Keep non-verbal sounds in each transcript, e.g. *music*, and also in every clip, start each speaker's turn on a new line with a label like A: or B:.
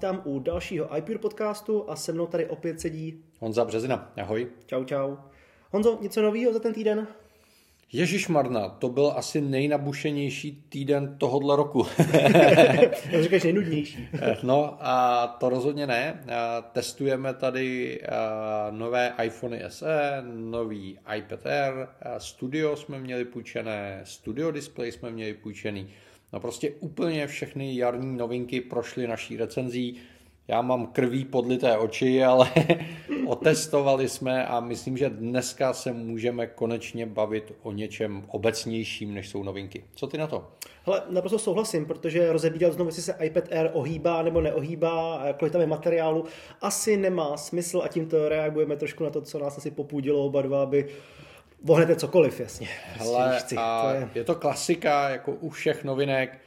A: vítám u dalšího iPure podcastu a se mnou tady opět sedí
B: Honza Březina. Ahoj.
A: Čau, čau. Honzo, něco nového za ten týden?
B: Ježíš Marna, to byl asi nejnabušenější týden tohohle roku. *laughs*
A: Já říkáš nejnudnější. *laughs*
B: no a to rozhodně ne. Testujeme tady nové iPhony SE, nový iPad Air, Studio jsme měli půjčené, Studio Display jsme měli půjčený. No prostě úplně všechny jarní novinky prošly naší recenzí. Já mám krví podlité oči, ale *laughs* otestovali jsme a myslím, že dneska se můžeme konečně bavit o něčem obecnějším, než jsou novinky. Co ty na to?
A: Hele, naprosto souhlasím, protože rozebírat znovu, jestli se iPad Air ohýbá nebo neohýbá, kolik tam je materiálu, asi nemá smysl a tímto reagujeme trošku na to, co nás asi popudilo oba dva, aby vohnete cokoliv, jasně.
B: Hele, chci, a to je... je to klasika, jako u všech novinek,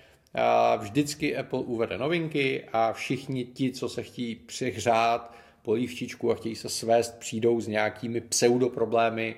B: vždycky Apple uvede novinky a všichni ti, co se chtějí přihřát polívčičku a chtějí se svést, přijdou s nějakými pseudoproblémy,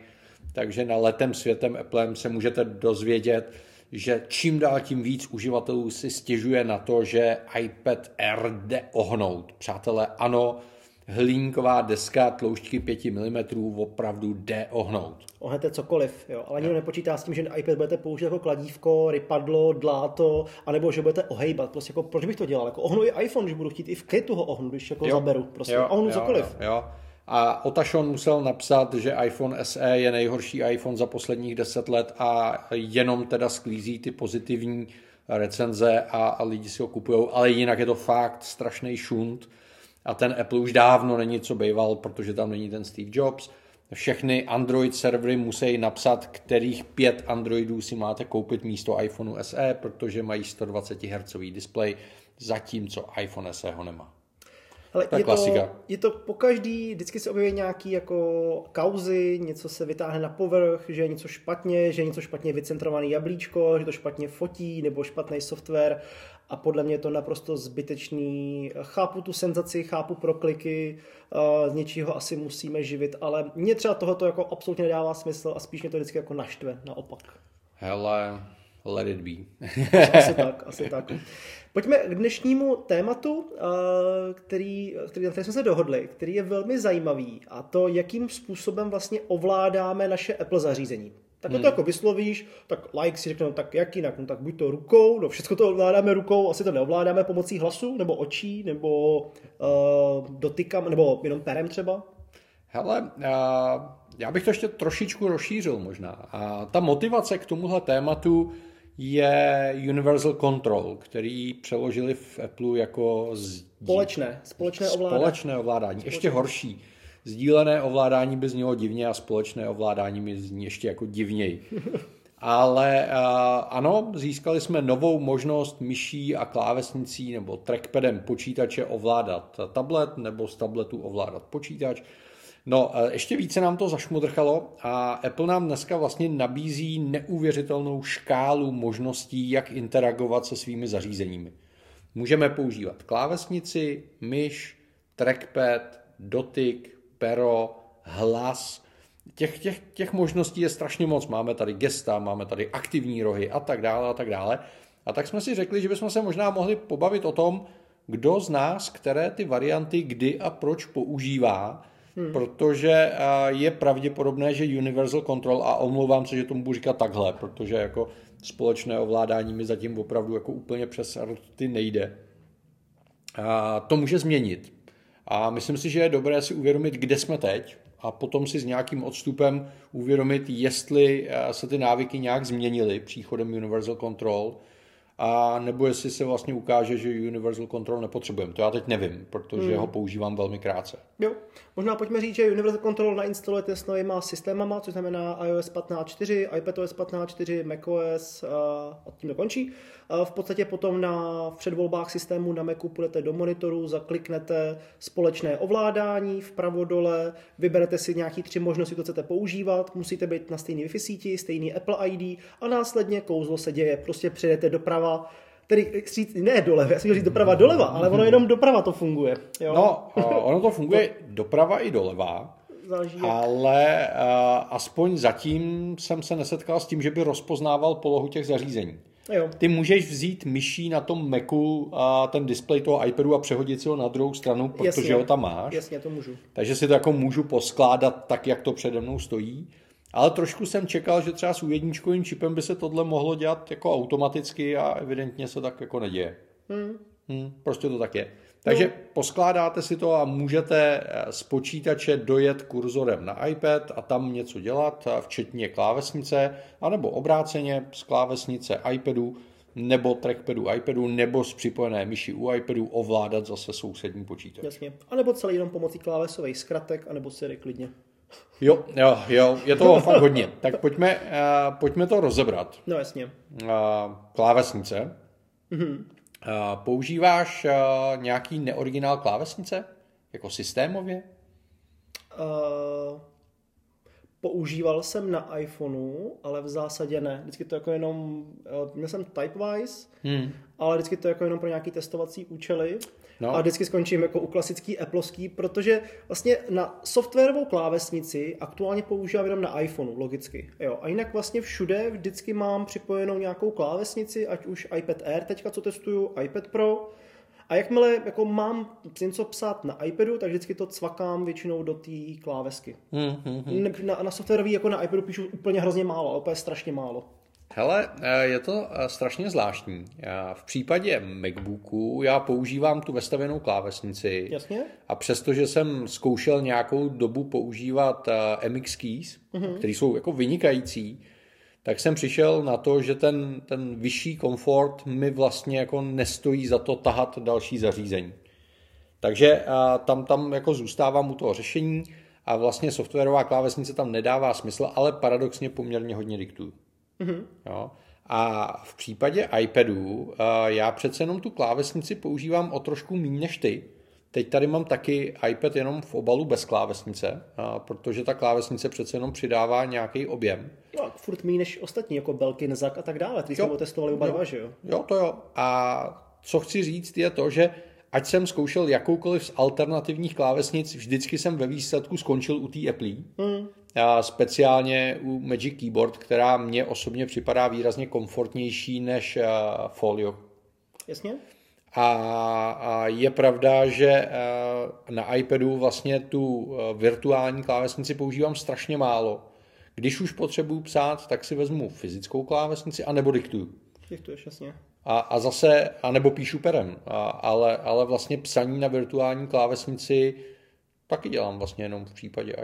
B: takže na letem světem Applem se můžete dozvědět, že čím dál tím víc uživatelů si stěžuje na to, že iPad Air jde ohnout. Přátelé, ano, hlínková deska tloušťky 5 mm opravdu jde ohnout.
A: Ohnete cokoliv, jo. ale nikdo nepočítá s tím, že iPad budete použít jako kladívko, rypadlo, dláto, anebo že budete ohejbat. Prostě jako, proč bych to dělal? Jako ohnu i iPhone, že budu chtít i v kitu ho ohnu, když jako jo. zaberu. Prostě jo, ohnu jo, cokoliv.
B: Jo, jo. A Otašon musel napsat, že iPhone SE je nejhorší iPhone za posledních 10 let a jenom teda sklízí ty pozitivní recenze a, a lidi si ho kupují, ale jinak je to fakt strašný šunt a ten Apple už dávno není co býval, protože tam není ten Steve Jobs. Všechny Android servery musí napsat, kterých pět Androidů si máte koupit místo iPhoneu SE, protože mají 120 Hz display, zatímco iPhone SE ho nemá.
A: Ale je, to, je to po každý, vždycky se objeví nějaký jako kauzy, něco se vytáhne na povrch, že je něco špatně, že je něco špatně vycentrovaný jablíčko, že to špatně fotí, nebo špatný software a podle mě je to naprosto zbytečný. Chápu tu senzaci, chápu prokliky, z něčího asi musíme živit, ale mně třeba tohoto jako absolutně nedává smysl a spíš mě to vždycky jako naštve, naopak.
B: Hele, let it be.
A: asi tak, asi tak. Pojďme k dnešnímu tématu, který, který, na který jsme se dohodli, který je velmi zajímavý a to, jakým způsobem vlastně ovládáme naše Apple zařízení. Tak hmm. to jako vyslovíš, tak like si řeknou, tak jak jinak, no tak buď to rukou, no všechno to ovládáme rukou, asi to neovládáme pomocí hlasu, nebo očí, nebo uh, dotykam, nebo jenom perem třeba.
B: Hele, uh, já bych to ještě trošičku rozšířil možná. A ta motivace k tomuhle tématu je Universal Control, který přeložili v Apple jako
A: společné, společné ovládání.
B: Společné ovládání, ještě horší Sdílené ovládání by znělo divně a společné ovládání mi zní ještě jako divněji. *laughs* Ale ano, získali jsme novou možnost myší a klávesnicí nebo trackpadem počítače ovládat tablet nebo z tabletu ovládat počítač. No, ještě více nám to zašmudrchalo a Apple nám dneska vlastně nabízí neuvěřitelnou škálu možností, jak interagovat se svými zařízeními. Můžeme používat klávesnici, myš, trackpad, dotyk, pero, hlas. Těch, těch, těch možností je strašně moc. Máme tady gesta, máme tady aktivní rohy a tak dále a tak dále. A tak jsme si řekli, že bychom se možná mohli pobavit o tom, kdo z nás které ty varianty kdy a proč používá, hmm. protože je pravděpodobné, že Universal Control, a omlouvám se, že tomu budu říkat takhle, protože jako společné ovládání mi zatím opravdu jako úplně přes ty nejde. A to může změnit. A myslím si, že je dobré si uvědomit, kde jsme teď a potom si s nějakým odstupem uvědomit, jestli se ty návyky nějak změnily příchodem Universal Control, a nebo jestli se vlastně ukáže, že Universal Control nepotřebujeme. To já teď nevím, protože hmm. ho používám velmi krátce.
A: Jo, možná pojďme říct, že Universal Control nainstalujete s novýma systémama, což znamená iOS 15.4, iPadOS 15.4, macOS a tím to končí. V podstatě potom na předvolbách systému na Macu půjdete do monitoru, zakliknete společné ovládání vpravo dole, vyberete si nějaký tři možnosti, co chcete používat, musíte být na stejný Wi-Fi síti, stejný Apple ID a následně kouzlo se děje. Prostě přijedete doprava, tedy říct, ne doleva, já jsem říct doprava doleva, ale ono jenom doprava to funguje. Jo?
B: No, ono to funguje *laughs* doprava i doleva, Záleží, ale uh, aspoň zatím jsem se nesetkal s tím, že by rozpoznával polohu těch zařízení.
A: Jo.
B: Ty můžeš vzít myší na tom Macu a ten displej toho iPadu a přehodit si ho na druhou stranu, protože
A: Jasně.
B: ho tam máš.
A: Jasně, to můžu.
B: Takže si to jako můžu poskládat tak, jak to přede mnou stojí. Ale trošku jsem čekal, že třeba s U1 čipem by se tohle mohlo dělat jako automaticky a evidentně se tak jako neděje.
A: Hmm.
B: Hmm, prostě to tak je. Takže no. poskládáte si to a můžete eh, z počítače dojet kurzorem na iPad a tam něco dělat, eh, včetně klávesnice, anebo obráceně z klávesnice iPadu, nebo trackpadu iPadu, nebo z připojené myši u iPadu ovládat zase sousední počítač.
A: Jasně. A nebo celý jenom pomocí klávesových zkratek, anebo Siri klidně.
B: Jo, jo, jo, je toho fakt hodně. Tak pojďme, uh, pojďme to rozebrat.
A: No jasně.
B: Uh, klávesnice.
A: Mhm.
B: Uh, používáš uh, nějaký neoriginál klávesnice? Jako systémově?
A: Uh, používal jsem na iPhoneu, ale v zásadě ne. Vždycky to jako jenom, uh, měl jsem Typewise,
B: Hmm.
A: ale vždycky to jako jenom pro nějaký testovací účely.
B: No.
A: A vždycky skončím jako u klasický Appleovský, protože vlastně na softwarovou klávesnici aktuálně používám jenom na iPhoneu, logicky. Jo. A jinak vlastně všude vždycky mám připojenou nějakou klávesnici, ať už iPad Air teďka, co testuju, iPad Pro. A jakmile jako mám něco psát na iPadu, tak vždycky to cvakám většinou do té klávesky.
B: Hmm, hmm.
A: Ne- Na, na softwarový jako na iPadu píšu úplně hrozně málo, ale úplně strašně málo.
B: Hele, eh, je to eh, strašně zvláštní. Já v případě MacBooku já používám tu vestavěnou klávesnici
A: Jasně?
B: a přestože jsem zkoušel nějakou dobu používat eh, MX Keys, mm-hmm. které jsou jako vynikající, tak jsem přišel na to, že ten, ten vyšší komfort mi vlastně jako nestojí za to tahat další zařízení. Takže tam, tam jako zůstávám u toho řešení a vlastně softwarová klávesnice tam nedává smysl, ale paradoxně poměrně hodně diktuju.
A: Mhm.
B: Jo. A v případě iPadu a, já přece jenom tu klávesnici používám o trošku méně než ty. Teď tady mám taky iPad jenom v obalu bez klávesnice, a, protože ta klávesnice přece jenom přidává nějaký objem.
A: No a furt méně než ostatní, jako Belkin, Zak a tak dále. Ty jsme otestovali oba dva, že jo?
B: Jo, to jo. A co chci říct je to, že ať jsem zkoušel jakoukoliv z alternativních klávesnic, vždycky jsem ve výsledku skončil u té Apple.
A: Hmm.
B: A speciálně u Magic Keyboard, která mně osobně připadá výrazně komfortnější než eh, Folio.
A: Jasně?
B: A, a je pravda, že eh, na iPadu vlastně tu eh, virtuální klávesnici používám strašně málo. Když už potřebuju psát, tak si vezmu fyzickou klávesnici anebo diktuju.
A: Jak to je jasně.
B: A, a zase, anebo píšu perem, a, ale, ale vlastně psaní na virtuální klávesnici taky dělám vlastně jenom v případě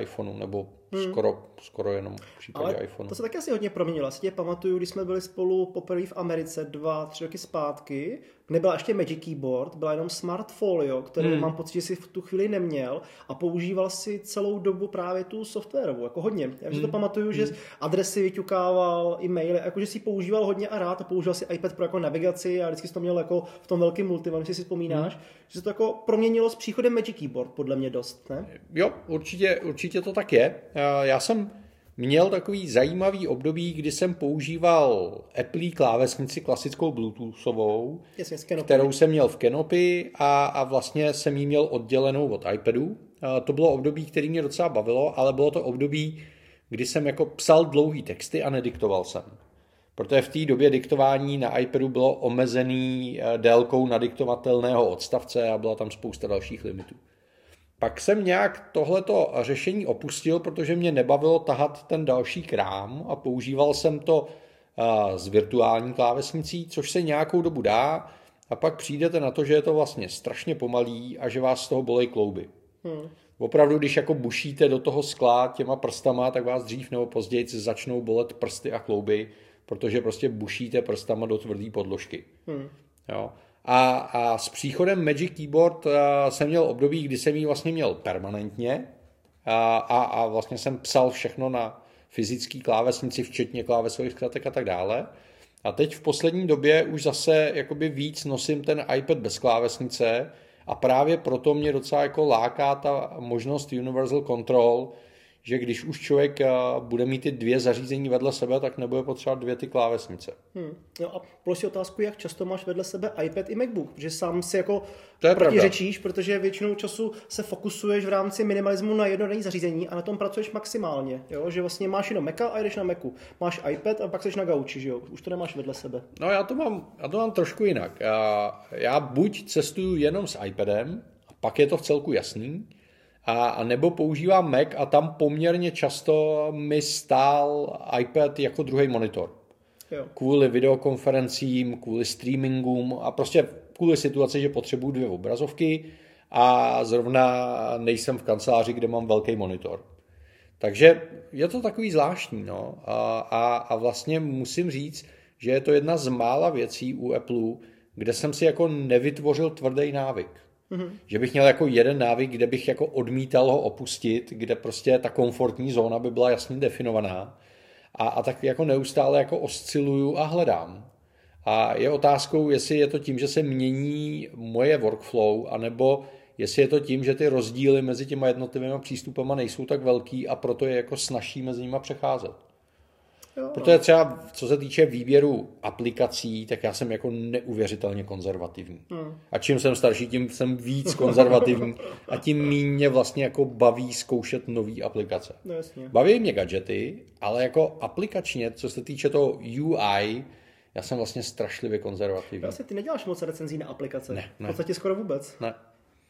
B: iPhoneu, nebo hmm. skoro, skoro jenom v případě
A: Ale
B: iPhoneu.
A: to se taky asi hodně proměnilo. Já si tě pamatuju, když jsme byli spolu poprvé v Americe dva, tři roky zpátky, nebyla ještě Magic Keyboard, byla jenom Smart Folio, kterou hmm. mám pocit, že si v tu chvíli neměl a používal si celou dobu právě tu softwarovou, jako hodně. Já si to pamatuju, že adresy vyťukával, e-maily, jakože si používal hodně a rád a používal si iPad pro jako navigaci a vždycky jsi to měl jako v tom velkém multivan, jestli si vzpomínáš, hmm. že se to jako proměnilo s příchodem Magic Keyboard, podle mě dost, ne?
B: Jo, určitě, určitě to tak je. Já- jsem měl takový zajímavý období, kdy jsem používal Apple klávesnici klasickou Bluetoothovou,
A: Jasně, skenop.
B: kterou jsem měl v Canopy a, a vlastně jsem ji měl oddělenou od iPadu. To bylo období, které mě docela bavilo, ale bylo to období, kdy jsem jako psal dlouhý texty a nediktoval jsem. Protože v té době diktování na iPadu bylo omezený eh, délkou nadiktovatelného odstavce a byla tam spousta dalších limitů. Pak jsem nějak tohleto řešení opustil, protože mě nebavilo tahat ten další krám a používal jsem to eh, s virtuální klávesnicí, což se nějakou dobu dá a pak přijdete na to, že je to vlastně strašně pomalý a že vás z toho bolej klouby.
A: Hmm.
B: Opravdu, když jako bušíte do toho skla těma prstama, tak vás dřív nebo později začnou bolet prsty a klouby, protože prostě bušíte prstama do tvrdé podložky.
A: Hmm.
B: Jo. A, a s příchodem Magic Keyboard a, jsem měl období, kdy jsem ji vlastně měl permanentně a, a, a vlastně jsem psal všechno na fyzický klávesnici, včetně klávesových zkratek a tak dále. A teď v poslední době už zase jakoby víc nosím ten iPad bez klávesnice a právě proto mě docela jako láká ta možnost Universal Control, že když už člověk bude mít ty dvě zařízení vedle sebe, tak nebude potřebovat dvě ty klávesnice.
A: Hmm. No a si otázku, jak často máš vedle sebe iPad i MacBook, protože sám si jako
B: To je
A: protiřečíš, protože většinou času se fokusuješ v rámci minimalismu na jedno denní zařízení a na tom pracuješ maximálně. Jo? Že vlastně máš jenom Maca a jdeš na Macu. Máš iPad a pak jsi na gauči, že jo? Už to nemáš vedle sebe.
B: No já to mám, já to mám trošku jinak. Já, já buď cestuju jenom s iPadem, a pak je to v celku jasný, a, a nebo používám Mac a tam poměrně často mi stál iPad jako druhý monitor.
A: Jo.
B: Kvůli videokonferencím, kvůli streamingům a prostě kvůli situaci, že potřebuju dvě obrazovky a zrovna nejsem v kanceláři, kde mám velký monitor. Takže je to takový zvláštní. No. A, a, a vlastně musím říct, že je to jedna z mála věcí u Apple, kde jsem si jako nevytvořil tvrdý návyk. Mm-hmm. Že bych měl jako jeden návyk, kde bych jako odmítal ho opustit, kde prostě ta komfortní zóna by byla jasně definovaná. A, a tak jako neustále jako osciluju a hledám. A je otázkou, jestli je to tím, že se mění moje workflow, anebo jestli je to tím, že ty rozdíly mezi těma jednotlivými přístupama nejsou tak velký a proto je jako snaží mezi nimi přecházet.
A: Jo,
B: Protože třeba, co se týče výběru aplikací, tak já jsem jako neuvěřitelně konzervativní.
A: Hmm.
B: A čím jsem starší, tím jsem víc konzervativní a tím méně vlastně jako baví zkoušet nové aplikace.
A: No jasně.
B: Baví mě gadgety, ale jako aplikačně, co se týče toho UI, já jsem vlastně strašlivě konzervativní.
A: Vlastně ty neděláš moc recenzí na aplikace.
B: Ne, ne.
A: V podstatě skoro vůbec.
B: Ne.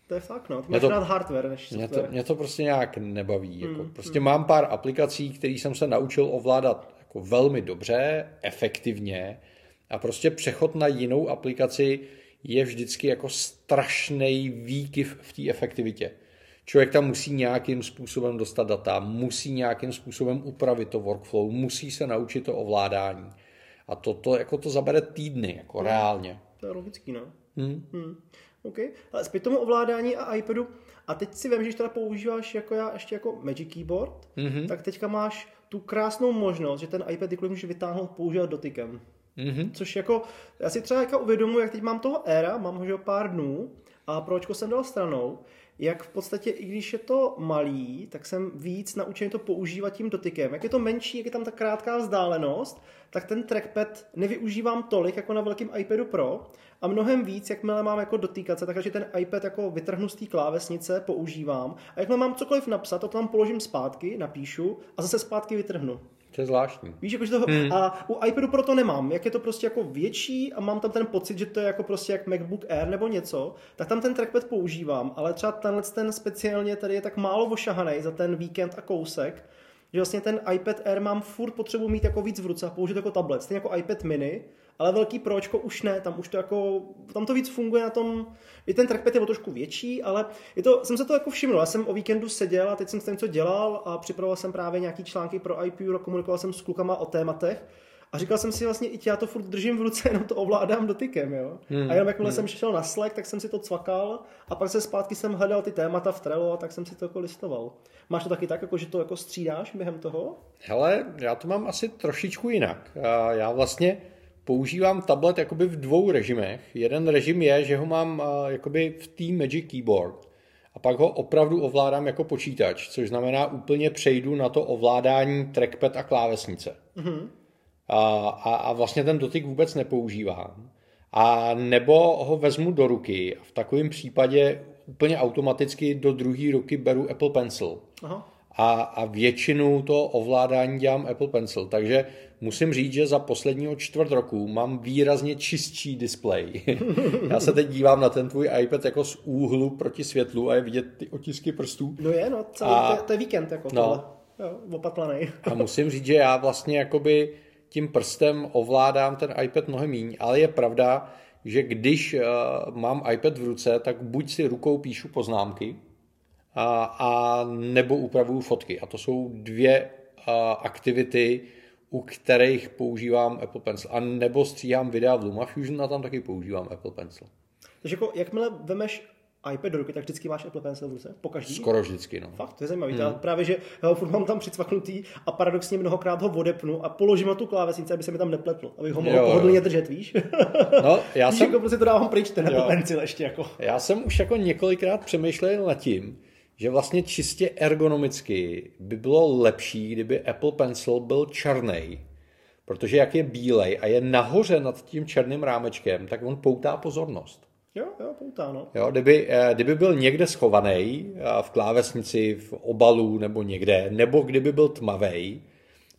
A: To je fakt, no. Ty máš
B: to-
A: rád hardware než
B: Mě to, mě to prostě nějak nebaví. Jako.
A: Hmm,
B: Prostě mám pár aplikací, které jsem se naučil ovládat jako velmi dobře, efektivně a prostě přechod na jinou aplikaci je vždycky jako strašný výkyv v té efektivitě. Člověk tam musí nějakým způsobem dostat data, musí nějakým způsobem upravit to workflow, musí se naučit to ovládání. A to, to, jako to zabere týdny, jako reálně.
A: To je logický, no.
B: Hmm.
A: Hmm. OK. Ale zpět tomu ovládání a iPadu. A teď si vím, že když teda používáš jako já ještě jako Magic Keyboard,
B: Mhm.
A: tak teďka máš tu krásnou možnost, že ten iPad kdykoliv můžeš vytáhnout používat dotykem.
B: Mhm.
A: Což jako, já si třeba jako uvědomuji, jak teď mám toho éra, mám ho pár dnů a pročko jsem dal stranou, jak v podstatě, i když je to malý, tak jsem víc naučený to používat tím dotykem. Jak je to menší, jak je tam ta krátká vzdálenost, tak ten trackpad nevyužívám tolik jako na velkém iPadu Pro a mnohem víc, jakmile mám jako dotýkat se, takže ten iPad jako vytrhnu z té klávesnice, používám a jakmile mám cokoliv napsat, to tam položím zpátky, napíšu a zase zpátky vytrhnu.
B: To je zvláštní.
A: Víš, jakože to, hmm. a u iPadu Pro to nemám. Jak je to prostě jako větší a mám tam ten pocit, že to je jako prostě jak MacBook Air nebo něco, tak tam ten trackpad používám, ale třeba tenhle ten speciálně tady je tak málo ošahaný za ten víkend a kousek, že vlastně ten iPad Air mám furt potřebu mít jako víc v ruce a použít jako tablet, stejně jako iPad mini, ale velký pročko už ne, tam už to jako, tam to víc funguje na tom, i ten trackpad je o trošku větší, ale je to, jsem se to jako všiml, já jsem o víkendu seděl a teď jsem s tím něco dělal a připravoval jsem právě nějaký články pro IPU a komunikoval jsem s klukama o tématech a říkal jsem si vlastně, i já to furt držím v ruce, *laughs* jenom to ovládám dotykem, jo. Hmm. A jenom jakmile hmm. jsem šel na Slack, tak jsem si to cvakal a pak se zpátky jsem hledal ty témata v Trello a tak jsem si to jako listoval. Máš to taky tak, jako, že to jako střídáš během toho?
B: Hele, já to mám asi trošičku jinak. Já vlastně používám tablet jakoby v dvou režimech. Jeden režim je, že ho mám a, jakoby v té Magic Keyboard a pak ho opravdu ovládám jako počítač, což znamená úplně přejdu na to ovládání trackpad a klávesnice.
A: Mhm.
B: A, a, a vlastně ten dotyk vůbec nepoužívám. A nebo ho vezmu do ruky a v takovém případě úplně automaticky do druhé ruky beru Apple Pencil
A: Aha.
B: A, a většinu to ovládání dělám Apple Pencil. Takže musím říct, že za posledního čtvrt roku mám výrazně čistší displej. *laughs* Já se teď dívám na ten tvůj iPad jako z úhlu proti světlu a je vidět ty otisky prstů.
A: No je, no, celý,
B: A-
A: to, je, to je víkend jako
B: No.
A: tohle. Jo, opatlanej. *laughs*
B: A musím říct, že já vlastně jakoby tím prstem ovládám ten iPad mnohem míň, ale je pravda, že když uh, mám iPad v ruce, tak buď si rukou píšu poznámky, a, a nebo upravuju fotky. A to jsou dvě aktivity, u kterých používám Apple Pencil. A nebo stříhám videa v LumaFusion a tam taky používám Apple Pencil.
A: Takže jako, jakmile vemeš iPad do ruky, tak vždycky máš Apple Pencil v ruce? Po každý?
B: Skoro vždycky, no.
A: Fakt, to je zajímavý. Hmm. Já právě, že ho furt mám tam přicvaknutý a paradoxně mnohokrát ho odepnu a položím na tu klávesnici, aby se mi tam nepletl, abych ho mohl pohodlně držet, víš? *laughs*
B: No, já
A: víš,
B: jsem,
A: jako prostě to dávám pryč, ten Apple. Pencil ještě jako.
B: Já jsem už jako několikrát přemýšlel nad tím, že vlastně čistě ergonomicky by bylo lepší, kdyby Apple Pencil byl černý, protože jak je bílej a je nahoře nad tím černým rámečkem, tak on poutá pozornost.
A: Jo, jo, poutá, no.
B: Jo, kdyby, eh, kdyby byl někde schovaný eh, v klávesnici, v obalu nebo někde, nebo kdyby byl tmavý,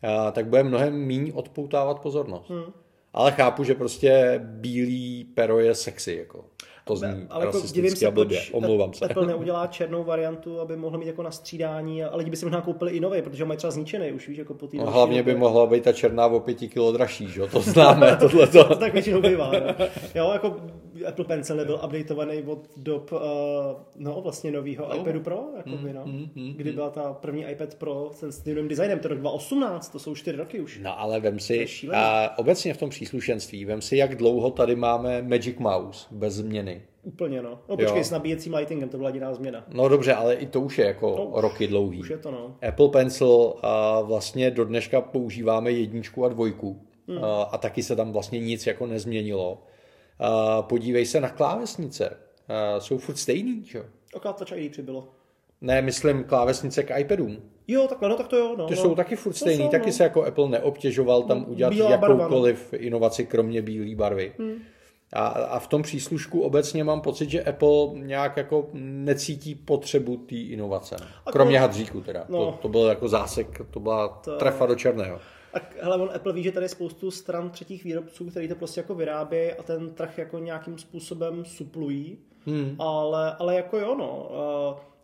B: eh, tak bude mnohem méně odpoutávat pozornost. Hmm. Ale chápu, že prostě bílý pero je sexy. Jako. To zní ale jako divím se, a blbě. Omlouvám se.
A: Apple neudělá černou variantu, aby mohl mít jako na střídání, a lidi by si možná koupili i nový, protože mají třeba zničený už, víš, jako po
B: no, hlavně by mohla být ta černá o pěti kilo dražší, že? to známe, tohle *laughs* to.
A: tak většinou bývá, ne? Jo, jako Apple Pencil nebyl updateovaný od dob, uh, no vlastně nového no. iPadu Pro, jako mm, by, no. Mm, mm, kdy byla ta první iPad Pro s tím designem, to rok 2018, to jsou čtyři roky už.
B: No ale vem si, a obecně v tom příslušenství, vem si, jak dlouho tady máme Magic Mouse bez změny.
A: Úplně, no. No počkej, jo. s nabíjecím lightingem, to byla jediná změna.
B: No dobře, ale i to už je jako no, roky dlouhý.
A: Už je to, no.
B: Apple Pencil a vlastně do dneška používáme jedničku a dvojku. Hmm. A, a taky se tam vlastně nic jako nezměnilo. A podívej se na klávesnice. A jsou furt stejný, jo?
A: Akorát Touch ID přibylo.
B: Ne, myslím klávesnice k iPadům.
A: Jo, takhle, no tak to jo. No,
B: Ty
A: no.
B: jsou taky furt stejný, jsou, taky no. se jako Apple neobtěžoval tam no, udělat jakoukoliv barva, no. inovaci, kromě bílé barvy. Hmm. A, a v tom příslušku obecně mám pocit, že Apple nějak jako necítí potřebu té inovace. Kromě hadříku teda. No, to, to byl jako zásek, to byla to... trefa do černého.
A: A hele, on Apple ví, že tady je spoustu stran třetích výrobců, který to prostě jako vyrábějí a ten trh jako nějakým způsobem suplují. Hmm. Ale, ale jako jo, no.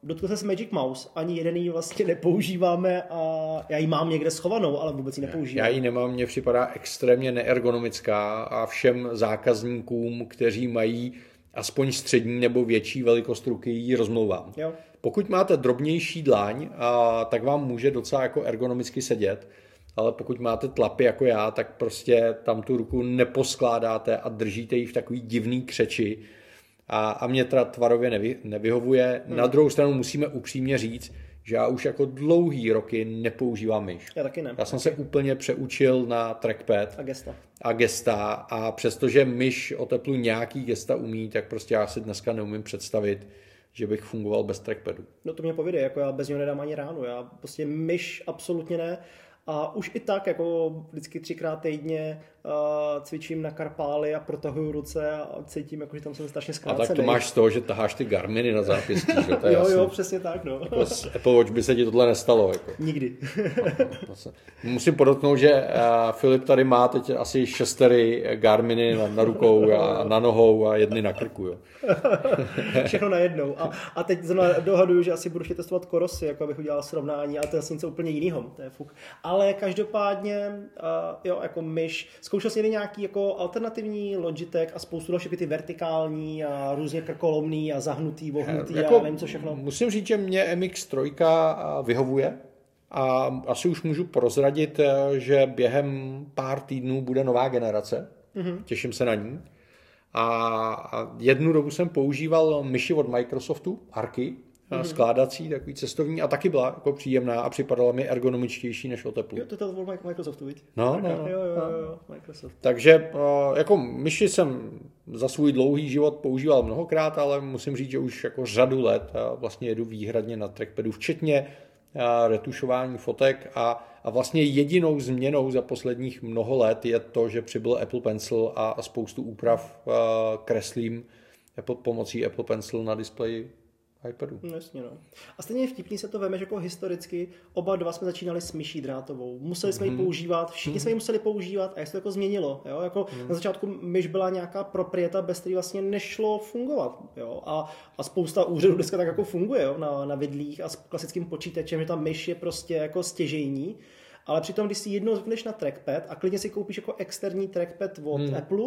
A: Dotkl se Magic Mouse, ani jeden ji vlastně nepoužíváme a já ji mám někde schovanou, ale vůbec ji nepoužívám.
B: Já ji nemám, mně připadá extrémně neergonomická a všem zákazníkům, kteří mají aspoň střední nebo větší velikost ruky, ji rozmlouvám. Jo. Pokud máte drobnější dláň, a, tak vám může docela jako ergonomicky sedět, ale pokud máte tlapy jako já, tak prostě tam tu ruku neposkládáte a držíte ji v takový divný křeči, a, a mě teda tvarově nevy, nevyhovuje. Hmm. Na druhou stranu musíme upřímně říct, že já už jako dlouhý roky nepoužívám myš.
A: Já taky ne.
B: Já jsem se úplně přeučil na trackpad.
A: A gesta.
B: A gesta. A přestože myš o teplu nějaký gesta umí, tak prostě já si dneska neumím představit, že bych fungoval bez trackpadu.
A: No to mě povíde, jako já bez něho nedám ani ráno. Já prostě myš absolutně ne. A už i tak, jako vždycky třikrát týdně uh, cvičím na karpály a protahuju ruce a cítím, jako, že tam jsem strašně zkrácený.
B: A tak to máš z toho, že taháš ty Garminy na zápěstí, že?
A: To je *laughs* jo, jasný. jo, přesně tak, no.
B: Jako s Apple Watch by se ti tohle nestalo. Jako.
A: Nikdy. *laughs*
B: Musím podotknout, že uh, Filip tady má teď asi šestery Garminy na, na rukou a na nohou a jedny na krku, jo. *laughs*
A: Všechno na jednou. A, a teď zrovna dohaduju, že asi budu testovat korosy, jako abych udělal srovnání, ale to je asi něco úplně jiného. To je fuk. Ale každopádně, uh, jo, jako myš, zkoušel jsi nějaký jako alternativní Logitech a spoustu dalších ty vertikální a různě krkolomný a zahnutý, vohnutý jako, a nevím co všechno.
B: Musím říct, že mě MX3 vyhovuje. A asi už můžu prozradit, že během pár týdnů bude nová generace. Mm-hmm. Těším se na ní. A jednu dobu jsem používal myši od Microsoftu, Arky, mm-hmm. skládací, takový cestovní a taky byla jako příjemná a připadala mi ergonomičtější než o teplu.
A: Jo, to je to Microsoftu, viď?
B: No, no, no,
A: jo, jo, jo, Microsoft.
B: Takže jako myši jsem za svůj dlouhý život používal mnohokrát, ale musím říct, že už jako řadu let vlastně jedu výhradně na trackpadu, včetně retušování fotek a, a vlastně jedinou změnou za posledních mnoho let je to, že přibyl Apple Pencil a, a spoustu úprav kreslím Apple, pomocí Apple Pencil na displeji iPadu.
A: No, jasně, no. A stejně vtipný se to veme, že jako historicky oba dva jsme začínali s myší drátovou. Museli jsme mm-hmm. ji mhm. používat, všichni mm-hmm. jsme ji museli používat a jak se to jako změnilo. Jo? Jako mm-hmm. Na začátku myš byla nějaká proprieta, bez které vlastně nešlo fungovat. Jo? A, a spousta úřadů dneska tak jako funguje jo? Na, na vidlích a s klasickým počítačem, že ta myš je prostě jako stěžejní. Ale přitom, když si jednou zvykneš na trackpad a klidně si koupíš jako externí trackpad od hmm. Apple,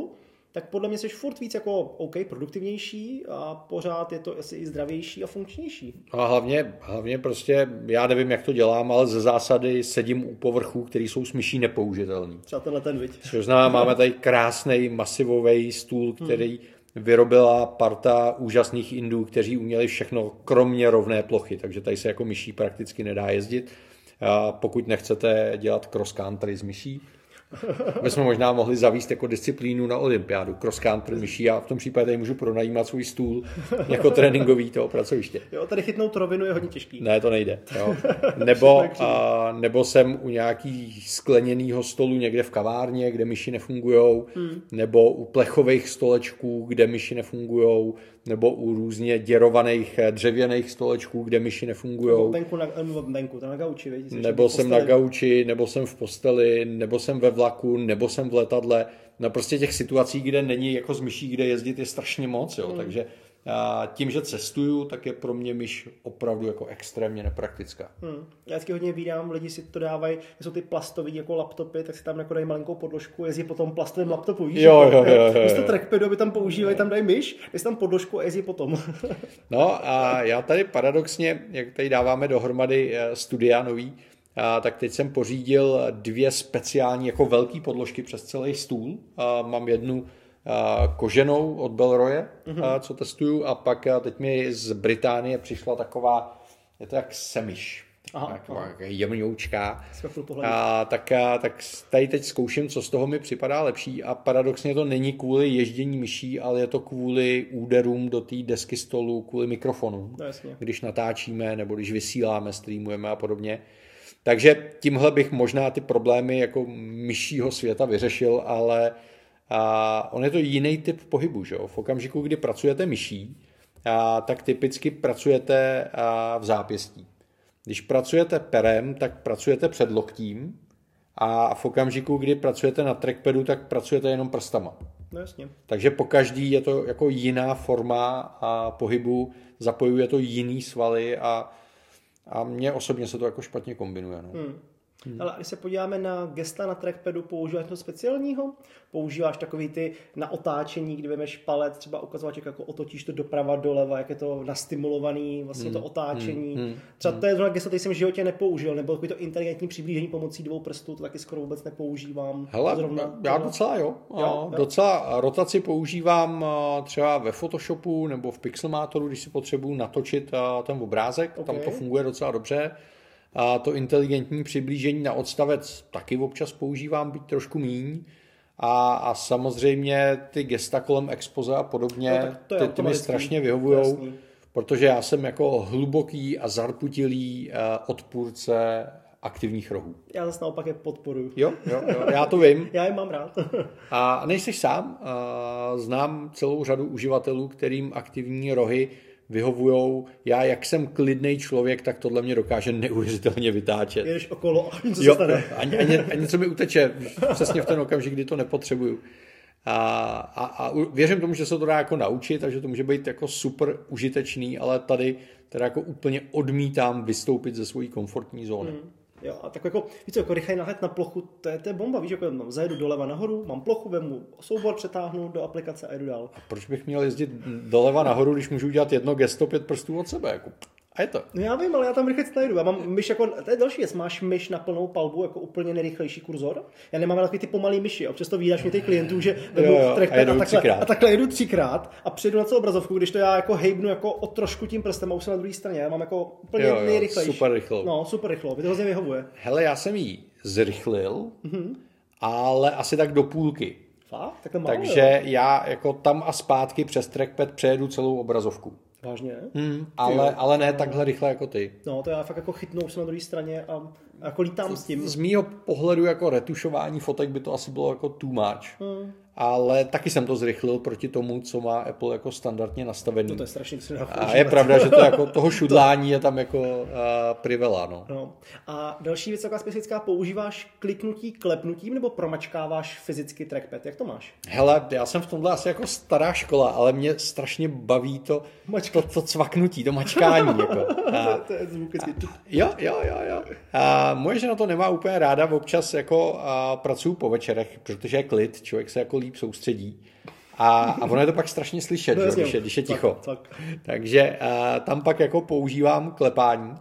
A: tak podle mě jsi furt víc jako OK, produktivnější a pořád je to asi i zdravější a funkčnější.
B: A hlavně, hlavně prostě, já nevím, jak to dělám, ale ze zásady sedím u povrchů, které jsou s myší nepoužitelný.
A: Třeba tenhle ten, viď?
B: Což znamená, máme tady krásný masivový stůl, hmm. který hmm. vyrobila parta úžasných Indů, kteří uměli všechno, kromě rovné plochy, takže tady se jako myší prakticky nedá jezdit. A pokud nechcete dělat cross country s myší, My jsme možná mohli zavíst jako disciplínu na olympiádu, cross country myší a v tom případě tady můžu pronajímat svůj stůl jako tréninkový toho pracoviště.
A: Jo, tady chytnout rovinu je hodně těžký.
B: Ne, to nejde. Jo. *laughs* Nebo, a, nebo jsem u nějaký skleněného stolu někde v kavárně, kde myši nefungují, hmm. nebo u plechových stolečků, kde myši nefungují, nebo u různě děrovaných eh, dřevěných stolečků, kde myši nefungují.
A: Venku na, venku, na gauči, vidíš,
B: Nebo jsem na gauči, nebo jsem v posteli, nebo jsem ve vlaku, nebo jsem v letadle. No prostě těch situací, kde není jako z myší, kde jezdit, je strašně moc. Jo. Hmm. Takže tím, že cestuju, tak je pro mě myš opravdu jako extrémně nepraktická.
A: Hmm. Já vždycky hodně vídám, lidi si to dávají, jsou ty plastový jako laptopy, tak si tam jako dají malinkou podložku, jezdí po tom plastovém laptopu, víš?
B: Jo, jo, jo, jo,
A: Místo trackpadu, aby tam používají, tam dají myš, dají tam podložku a jezdí potom. *laughs*
B: no a já tady paradoxně, jak tady dáváme dohromady eh, studia nový, a tak teď jsem pořídil dvě speciální jako velké podložky přes celý stůl. A mám jednu koženou od Belroye, mm-hmm. co testuju, a pak teď mi z Británie přišla taková, je to jak semiš, Aha, taková aha. jemňoučká. A, tak, a, tak tady teď zkouším, co z toho mi připadá lepší a paradoxně to není kvůli ježdění myší, ale je to kvůli úderům do té desky stolu, kvůli mikrofonu,
A: no,
B: když natáčíme nebo když vysíláme, streamujeme a podobně. Takže tímhle bych možná ty problémy jako myšího světa vyřešil, ale a on je to jiný typ pohybu. Že? V okamžiku, kdy pracujete myší, a, tak typicky pracujete a, v zápěstí. Když pracujete perem, tak pracujete před loktím a v okamžiku, kdy pracujete na trackpadu, tak pracujete jenom prstama.
A: No jasně.
B: Takže po každý je to jako jiná forma a pohybu, zapojuje to jiný svaly a, a mně osobně se to jako špatně kombinuje. No. Hmm.
A: Hmm. Ale když se podíváme na gesta na trackpadu, používáš něco speciálního? Používáš takový ty na otáčení, kdy vemeš palec, třeba ukazovat, jako otočíš to doprava, doleva, jak je to nastimulovaný, vlastně hmm. to otáčení. Hmm. Třeba to je zrovna gesto, který jsem v životě nepoužil, nebo takový to inteligentní přiblížení pomocí dvou prstů, to taky skoro vůbec nepoužívám.
B: Hele, zrovna, já docela jo. jo, jo. Docela rotaci používám třeba ve Photoshopu nebo v Pixelmatoru, když si potřebuju natočit ten obrázek, okay. tam to funguje docela dobře. A to inteligentní přiblížení na odstavec taky občas používám, být trošku míň. A, a samozřejmě ty gesta kolem expoze a podobně, no, ty, ty mi strašně vyhovují, protože já jsem jako hluboký a zarputilý uh, odpůrce aktivních rohů.
A: Já zase naopak je podporuji.
B: Jo, jo, jo, já to vím. *laughs*
A: já je mám rád. *laughs*
B: a nejsi sám. Uh, znám celou řadu uživatelů, kterým aktivní rohy vyhovujou. Já, jak jsem klidný člověk, tak tohle mě dokáže neuvěřitelně vytáčet.
A: Jedeš okolo a něco jo, se stane.
B: A, a, a něco mi uteče přesně v ten okamžik, kdy to nepotřebuju. A, a, a věřím tomu, že se to dá jako naučit a že to může být jako super užitečný, ale tady teda jako úplně odmítám vystoupit ze svojí komfortní zóny. Hmm.
A: Jo, a tak jako, víš co, jako rychlej náhled na plochu, to je, to je bomba, víš, jako mám, zajedu doleva nahoru, mám plochu, vemu soubor, přetáhnu do aplikace a jdu dál.
B: A proč bych měl jezdit doleva nahoru, když můžu udělat jedno gesto pět prstů od sebe, jako a je to.
A: No já vím, ale já tam rychle najdu. Já mám myš jako, to je další věc, máš myš na plnou palbu jako úplně nejrychlejší kurzor. Já nemám takový ty pomalý myši. Občas to vídáš mě těch klientů, že
B: jo, jo, a, a,
A: takhle, a takhle jedu třikrát a přijdu na celou obrazovku, když to já jako hejbnu jako o trošku tím prstem a už jsem na druhé straně. Já mám jako úplně jo, jo, nejrychlejší.
B: Super rychlou.
A: No, super rychlo. Mě to hrozně vyhovuje.
B: Hele, já jsem jí zrychlil, mm-hmm. ale asi tak do půlky.
A: Fakt? Tak
B: Takže já jako tam a zpátky přes trackpad přejedu celou obrazovku.
A: Vážně?
B: Hmm, ale, ale ne takhle rychle jako ty.
A: No, to já fakt jako chytnou se na druhé straně a jako lítám s tím.
B: Z mýho pohledu jako retušování fotek by to asi bylo jako too much. Hmm ale taky jsem to zrychlil proti tomu, co má Apple jako standardně nastavený.
A: No to je strašně
B: A je pravda, že to jako toho *laughs* šudlání je tam jako uh, privela. No.
A: no. A další věc, taková specifická, používáš kliknutí klepnutím nebo promačkáváš fyzicky trackpad? Jak to máš?
B: Hele, já jsem v tomhle asi jako stará škola, ale mě strašně baví to, to, to cvaknutí, to mačkání. *laughs* jako.
A: A, to je zvuk. A,
B: jo, jo, jo, jo. A moje žena to nemá úplně ráda, občas jako a pracuju po večerech, protože je klid, člověk se jako líp soustředí. A, a ono je to pak strašně slyšet, no, že, když, je, když je ticho. Tak, tak. Takže a, tam pak jako používám klepání,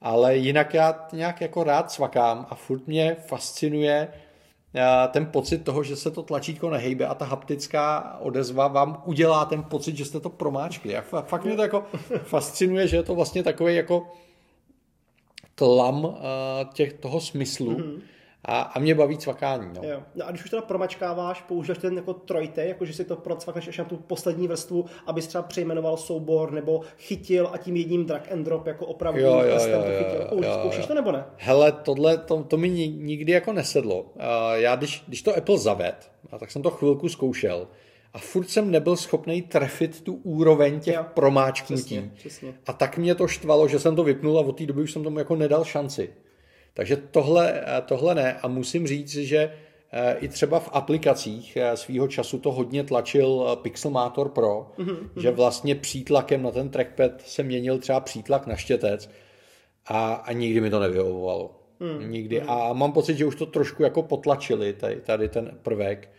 B: ale jinak já nějak jako rád cvakám a furt mě fascinuje a, ten pocit toho, že se to tlačítko nehejbe a ta haptická odezva vám udělá ten pocit, že jste to promáčkli. A fakt mě to jako fascinuje, že je to vlastně takový jako tlam těch, toho smyslu. Mm-hmm A, a mě baví cvakání. No.
A: Jo. No a když už teda promačkáváš, používáš ten jako trojte, jako že si to procvakneš až na tu poslední vrstvu, abys třeba přejmenoval soubor nebo chytil a tím jedním drag and drop jako opravdu
B: Jo, jo,
A: testem
B: jo,
A: to
B: jo,
A: chytil.
B: jo,
A: Použ-
B: jo,
A: Zkoušíš
B: jo.
A: to nebo ne?
B: Hele, tohle, to, to mi ni- nikdy jako nesedlo. Uh, já, když, když to Apple zaved, a tak jsem to chvilku zkoušel, a furt jsem nebyl schopný trefit tu úroveň těch
A: Jo.
B: promáčknutí.
A: Přesně, přesně.
B: A tak mě to štvalo, že jsem to vypnul a od té doby už jsem tomu jako nedal šanci. Takže tohle, eh, tohle ne. A musím říct, že eh, i třeba v aplikacích eh, svýho času to hodně tlačil Pixelmator Pro,
A: Mhm,
B: že vlastně přítlakem na ten trackpad se měnil třeba přítlak na štětec a, a nikdy mi to nevyhovovalo.
A: Hmm,
B: Nikdy. A mám pocit, že už to trošku jako potlačili, tady, tady ten prvek.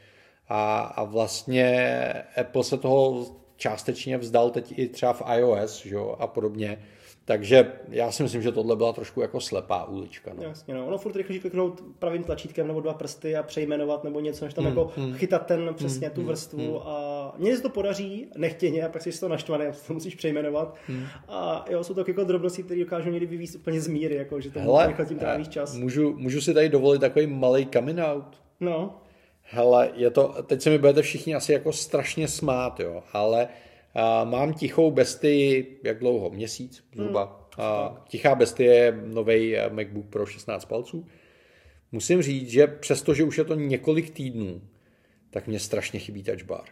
B: A, a vlastně Apple se toho částečně vzdal teď i třeba v iOS že jo, a podobně. Takže já si myslím, že tohle byla trošku jako slepá ulička. No.
A: Jasně, no. Ono furt rychle kliknout pravým tlačítkem nebo dva prsty a přejmenovat nebo něco, než tam
B: Hmm,
A: jako chytat ten přesně tu vrstvu a mně se to podaří nechtěně a pak jsi z toho naštvaný a to musíš přejmenovat.
B: Hmm.
A: A jo, jsou to jako drobnosti, které dokážou někdy vyvízt úplně z míry, jako, že tam
B: Hele,
A: tím trávíš čas.
B: můžu, můžu si tady dovolit takový malý coming out?
A: No,
B: Hele, je to, teď se mi budete všichni asi jako strašně smát, jo, ale a, mám tichou bestii, jak dlouho? Měsíc zhruba. A, tichá bestie je nový MacBook Pro 16 palců. Musím říct, že přestože už je to několik týdnů, tak mě strašně chybí touch bar.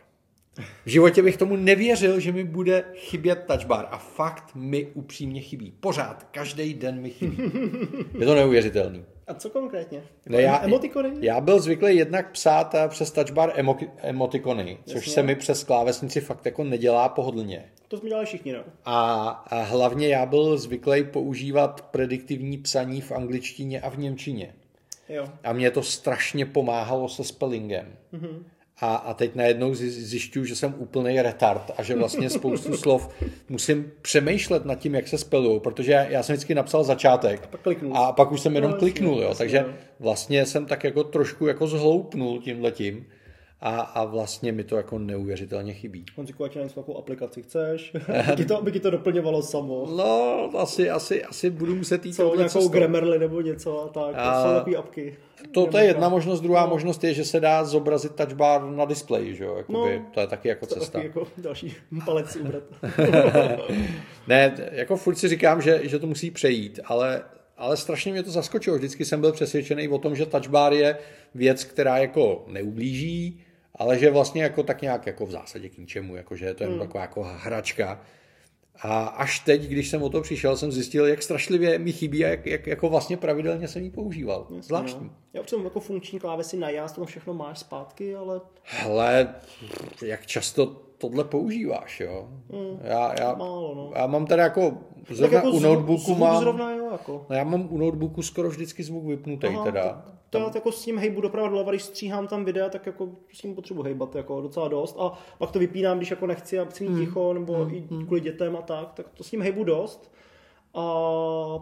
B: V životě bych tomu nevěřil, že mi bude chybět touch bar a fakt mi upřímně chybí. Pořád, každý den mi chybí. *laughs* Je to neuvěřitelný.
A: A co konkrétně?
B: Ne, já,
A: Emotikony?
B: já byl zvyklý jednak psát eh, přes touchbar emo, emotikony, což
A: Jasně.
B: se mi přes klávesnici fakt jako nedělá pohodlně.
A: To jsme dělali všichni, no.
B: A, a hlavně já byl zvyklý používat prediktivní psaní v angličtině a v němčině.
A: Jo.
B: A mě to strašně pomáhalo se spellingem. Mm-hmm. A, a teď najednou zjišťuju, že jsem úplný retard a že vlastně spoustu *laughs* slov musím přemýšlet nad tím, jak se spelují, protože já, já jsem vždycky napsal začátek
A: pak kliknul.
B: a pak už jsem jenom
A: No,
B: kliknul, jo. takže
A: no.
B: vlastně jsem tak jako trošku jako zhloupnul tímhletím a, a vlastně mi to jako neuvěřitelně chybí.
A: Honziku, ať něco takovou aplikaci chceš, *laughs* aby ti to, aby ti to doplňovalo samo.
B: No, asi, asi, asi budu muset jít
A: Co, nějakou. Grammarly nebo něco a tak.
B: A-
A: To jsou takové apky.
B: To, to je jedna možnost, druhá
A: No.
B: možnost je, že se dá zobrazit touch bar na displeji, že jo, Jakoby,
A: No.
B: to je taky jako cesta.
A: Taky jako další *laughs* palec ubrat. *laughs*
B: Ne, jako furt si říkám, že, že to musí přejít, ale, ale strašně mě to zaskočilo. Vždycky jsem byl přesvědčený o tom, že touch bar je věc, která jako neublíží, ale že vlastně jako tak nějak jako v zásadě k ničemu, jako že je to jen
A: Hmm.
B: taková jako hračka. A až teď, když jsem o to přišel, jsem zjistil, jak strašlivě mi chybí a jak, jak jako vlastně pravidelně jsem ji používal. Zvláštní.
A: No. Já jsem jako funkční klávesy na jas, tam všechno máš zpátky, ale
B: Hele, jak často tohle používáš, jo? Já, já,
A: málo, no.
B: já mám tady jako,
A: Tak
B: zrovna
A: jako
B: u notebooku
A: zvuk
B: mám,
A: zrovna jo, jako.
B: no já mám u notebooku skoro vždycky zvuk vypnutý
A: Aha,
B: teda.
A: To, to já jako s tím hejbu doprava doleva, když stříhám tam videa, tak jako s tím potřebuji hejbat jako docela dost a pak to vypínám, když jako nechci a chci mít ticho nebo i kvůli dětem a tak, tak to s tím hejbu dost. A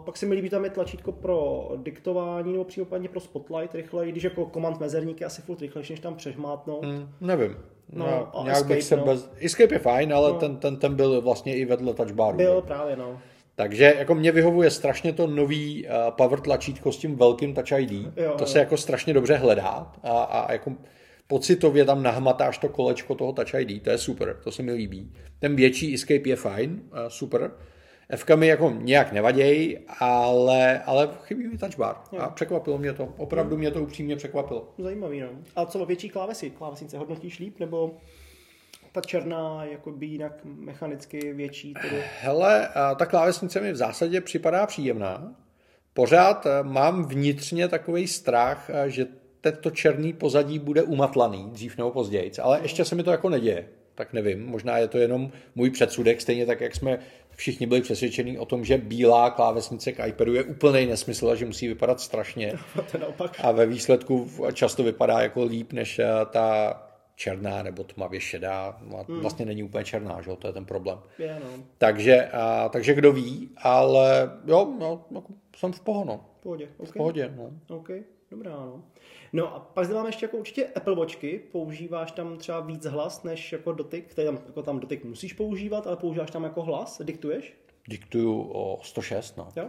A: pak se mi líbí, tam je tlačítko pro diktování nebo případně pro spotlight rychle, když jako komand mezerník je asi furt rychlejší, než tam přežmátnout.
B: Hm, nevím.
A: No,
B: No,
A: a
B: nějak
A: Escape,
B: bych se
A: no.
B: bez... Escape je fajn, ale
A: No.
B: ten, ten, ten byl vlastně i vedle touchbaru.
A: Byl
B: že?
A: právě, no.
B: Takže jako mě vyhovuje strašně to nový uh, power tlačítko s tím velkým Touch ID.
A: Jo,
B: to
A: jo.
B: se jako strašně dobře hledá a, a jako pocitově tam nahmatáš to kolečko toho Touch ID, to je super, to se mi líbí. Ten větší Escape je fajn, uh, super. FK mi jako nějak nevaděj, ale, ale chybí mi touch bar. A překvapilo mě to. Opravdu mě to upřímně překvapilo.
A: Zajímavý, no. A co větší klávesy? Klávesnice hodnotíš líp, nebo ta černá jako by jinak mechanicky větší? Tedy...
B: Hele, ta klávesnice mi v zásadě připadá příjemná. Pořád eh, mám vnitřně takový strach, eh, že tento černý pozadí bude umatlaný dřív nebo později, ale ještě se mi to jako neděje. Tak nevím, možná je to jenom můj předsudek, stejně tak, jak jsme všichni byli přesvědčení o tom, že bílá klávesnice k iPadu je úplný nesmysl a že musí vypadat strašně. *laughs* A ve výsledku často vypadá jako líp než eh, ta černá nebo tmavě šedá. No a Vlastně není úplně černá, že? to je ten problém.
A: Je, no.
B: Takže, a, takže kdo ví, ale jo, no, jako jsem v pohono.
A: V pohodě.
B: V
A: Okay.
B: pohodě, no.
A: OK, dobrá, no. No a pak zde máme ještě jako určitě Apple Watchky, používáš tam třeba víc hlas než jako dotyk, který tam, jako tam dotyk musíš používat, ale používáš tam jako hlas, diktuješ,
B: Diktuju o 106, no.
A: jo?